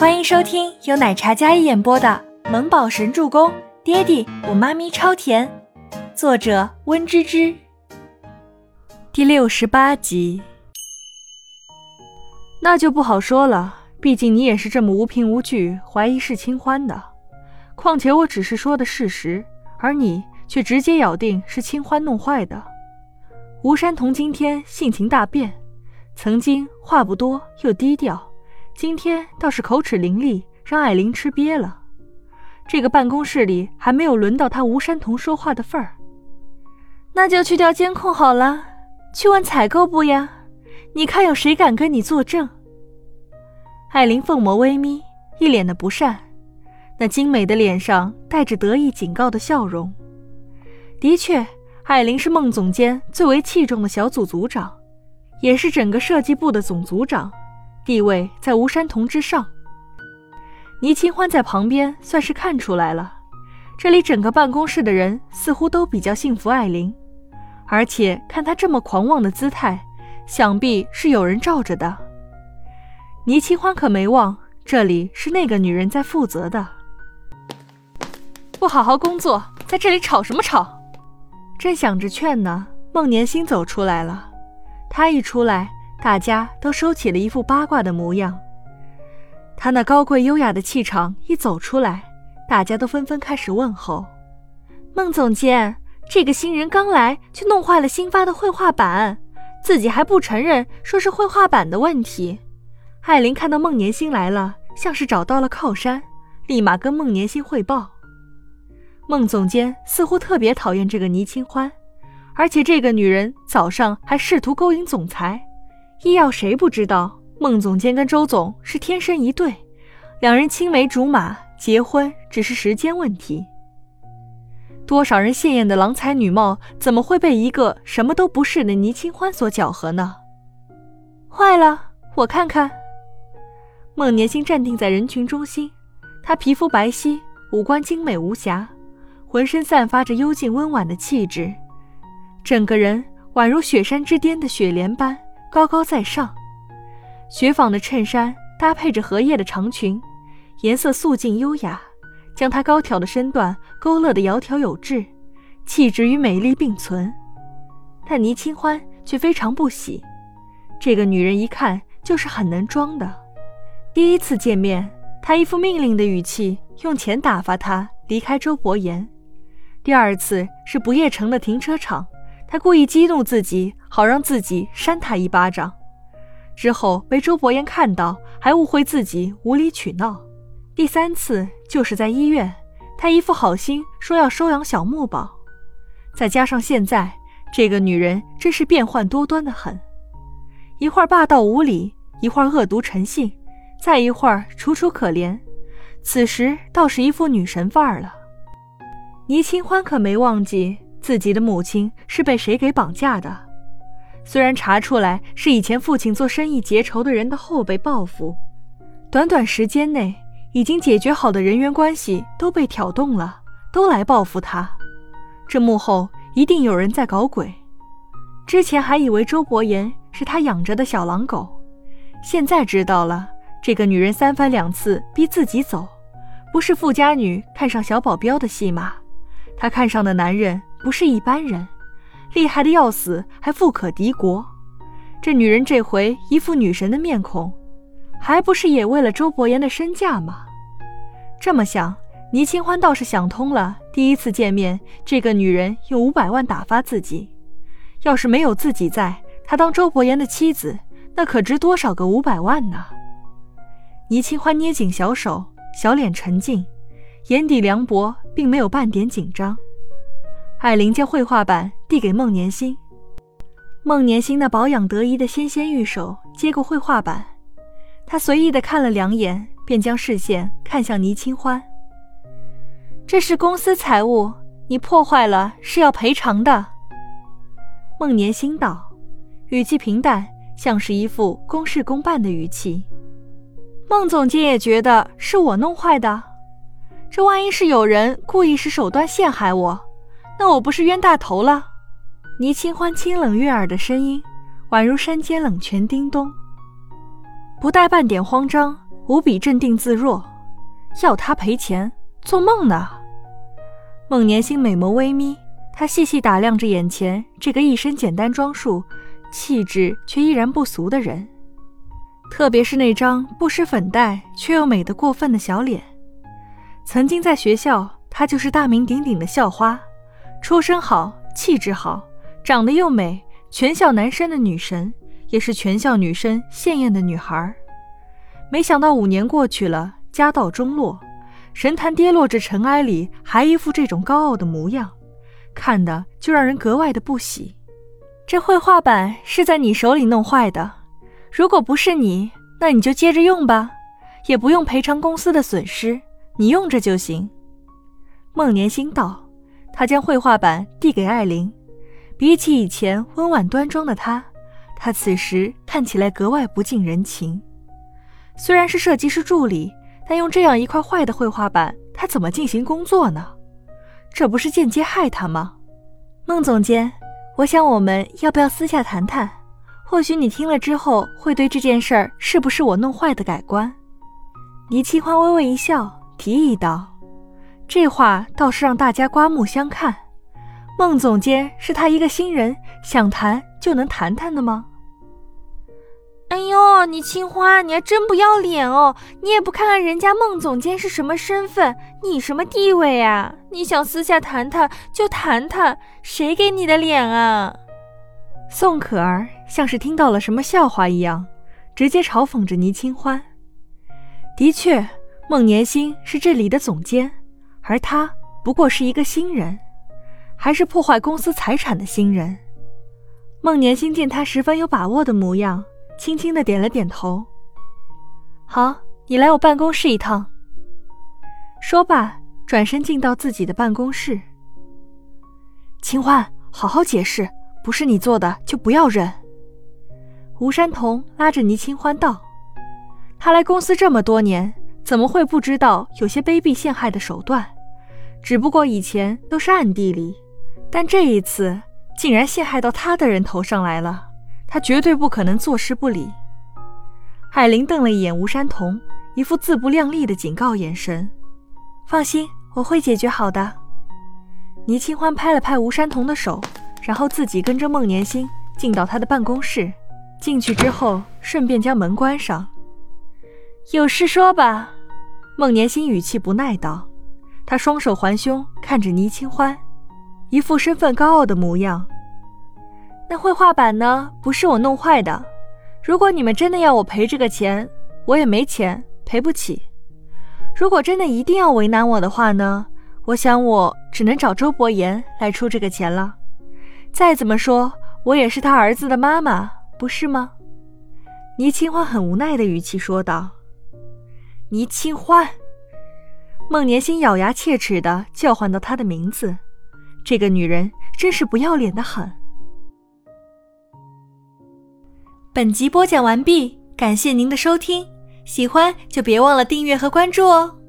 欢迎收听由奶茶嘉一演播的《萌宝神助攻》，爹地我妈咪超甜，作者温芝芝。第六十八集。那就不好说了，毕竟你也是这么无凭无据怀疑是清欢的。况且我只是说的事实，而你却直接咬定是清欢弄坏的。吴山童今天性情大变，曾经话不多又低调。今天倒是口齿伶俐，让艾琳吃瘪了。这个办公室里还没有轮到他吴山童说话的份儿，那就去调监控好了，去问采购部呀。你看有谁敢跟你作证？艾琳凤眸微眯，一脸的不善，那精美的脸上带着得意警告的笑容。的确，艾琳是孟总监最为器重的小组组长，也是整个设计部的总组长。地位在吴山童之上，倪清欢在旁边算是看出来了。这里整个办公室的人似乎都比较信服艾琳，而且看她这么狂妄的姿态，想必是有人罩着的。倪清欢可没忘，这里是那个女人在负责的。不好好工作，在这里吵什么吵？正想着劝呢，孟年星走出来了。他一出来。大家都收起了一副八卦的模样。他那高贵优雅的气场一走出来，大家都纷纷开始问候：“孟总监，这个新人刚来就弄坏了新发的绘画板，自己还不承认，说是绘画板的问题。”艾琳看到孟年星来了，像是找到了靠山，立马跟孟年星汇报。孟总监似乎特别讨厌这个倪清欢，而且这个女人早上还试图勾引总裁。医药谁不知道孟总监跟周总是天生一对，两人青梅竹马，结婚只是时间问题。多少人鲜艳的郎才女貌，怎么会被一个什么都不是的倪清欢所搅和呢？坏了，我看看。孟年星站定在人群中心，她皮肤白皙，五官精美无瑕，浑身散发着幽静温婉的气质，整个人宛如雪山之巅的雪莲般。高高在上，雪纺的衬衫搭配着荷叶的长裙，颜色素净优雅，将她高挑的身段勾勒得窈窕有致，气质与美丽并存。但倪清欢却非常不喜，这个女人一看就是很能装的。第一次见面，她一副命令的语气，用钱打发她离开周伯言；第二次是不夜城的停车场。他故意激怒自己，好让自己扇他一巴掌。之后被周伯言看到，还误会自己无理取闹。第三次就是在医院，他一副好心说要收养小木宝。再加上现在这个女人真是变幻多端的很，一会儿霸道无理，一会儿恶毒成性，再一会儿楚楚可怜。此时倒是一副女神范儿了。倪清欢可没忘记。自己的母亲是被谁给绑架的？虽然查出来是以前父亲做生意结仇的人的后辈报复，短短时间内已经解决好的人员关系都被挑动了，都来报复他。这幕后一定有人在搞鬼。之前还以为周伯言是他养着的小狼狗，现在知道了，这个女人三番两次逼自己走，不是富家女看上小保镖的戏码，她看上的男人。不是一般人，厉害的要死，还富可敌国。这女人这回一副女神的面孔，还不是也为了周伯言的身价吗？这么想，倪清欢倒是想通了。第一次见面，这个女人用五百万打发自己，要是没有自己在，她当周伯言的妻子，那可值多少个五百万呢？倪清欢捏紧小手，小脸沉静，眼底凉薄，并没有半点紧张。艾琳将绘画板递给孟年星，孟年星那保养得宜的纤纤玉手接过绘画板，他随意的看了两眼，便将视线看向倪清欢。这是公司财物，你破坏了是要赔偿的。孟年星道，语气平淡，像是一副公事公办的语气。孟总监也觉得是我弄坏的，这万一是有人故意使手段陷害我？那我不是冤大头了？倪清欢清冷悦耳的声音，宛如山间冷泉叮咚，不带半点慌张，无比镇定自若。要他赔钱，做梦呢！孟年星美眸微眯，他细细打量着眼前这个一身简单装束、气质却依然不俗的人，特别是那张不施粉黛却又美得过分的小脸。曾经在学校，她就是大名鼎鼎的校花，出身好，气质好，长得又美，全校男生的女神，也是全校女生鲜艳的女孩。没想到五年过去了，家道中落。神坛跌落至尘埃里，还一副这种高傲的模样，看的就让人格外的不喜。这绘画板是在你手里弄坏的，如果不是你，那你就接着用吧，也不用赔偿公司的损失，你用着就行。孟年星道，他将绘画板递给艾琳。比起以前温婉端庄的他，他此时看起来格外不近人情。虽然是设计师助理。但用这样一块坏的绘画板，他怎么进行工作呢？这不是间接害他吗？孟总监，我想我们要不要私下谈谈？或许你听了之后会对这件事儿是不是我弄坏的改观。倪清欢微微一笑，提议道：“这话倒是让大家刮目相看。孟总监是他一个新人，想谈就能谈谈的吗？”哎呦，你青花，你还真不要脸哦！你也不看看人家孟总监是什么身份，你什么地位啊？你想私下谈谈就谈谈，谁给你的脸啊？宋可儿像是听到了什么笑话一样，直接嘲讽着倪清欢。的确，孟年星是这里的总监，而他不过是一个新人，还是破坏公司财产的新人。孟年星见他十分有把握的模样。轻轻的点了点头。好，你来我办公室一趟。说罢，转身进到自己的办公室。清欢，好好解释，不是你做的就不要认。吴山童拉着倪清欢道：“他来公司这么多年，怎么会不知道有些卑鄙陷害的手段？只不过以前都是暗地里，但这一次竟然陷害到他的人头上来了。”他绝对不可能坐视不理。海玲瞪了一眼吴山童，一副自不量力的警告眼神。放心，我会解决好的。倪清欢拍了拍吴山童的手，然后自己跟着孟年星进到他的办公室。进去之后，顺便将门关上。有事说吧。孟年星语气不耐道。他双手环胸，看着倪清欢，一副身份高傲的模样。那绘画板呢？不是我弄坏的。如果你们真的要我赔这个钱，我也没钱，赔不起。如果真的一定要为难我的话呢？我想我只能找周伯言来出这个钱了。再怎么说，我也是他儿子的妈妈，不是吗？倪清欢很无奈的语气说道。倪清欢，孟年心咬牙切齿的叫唤到她的名字。这个女人真是不要脸的很。本集播讲完毕，感谢您的收听，喜欢就别忘了订阅和关注哦。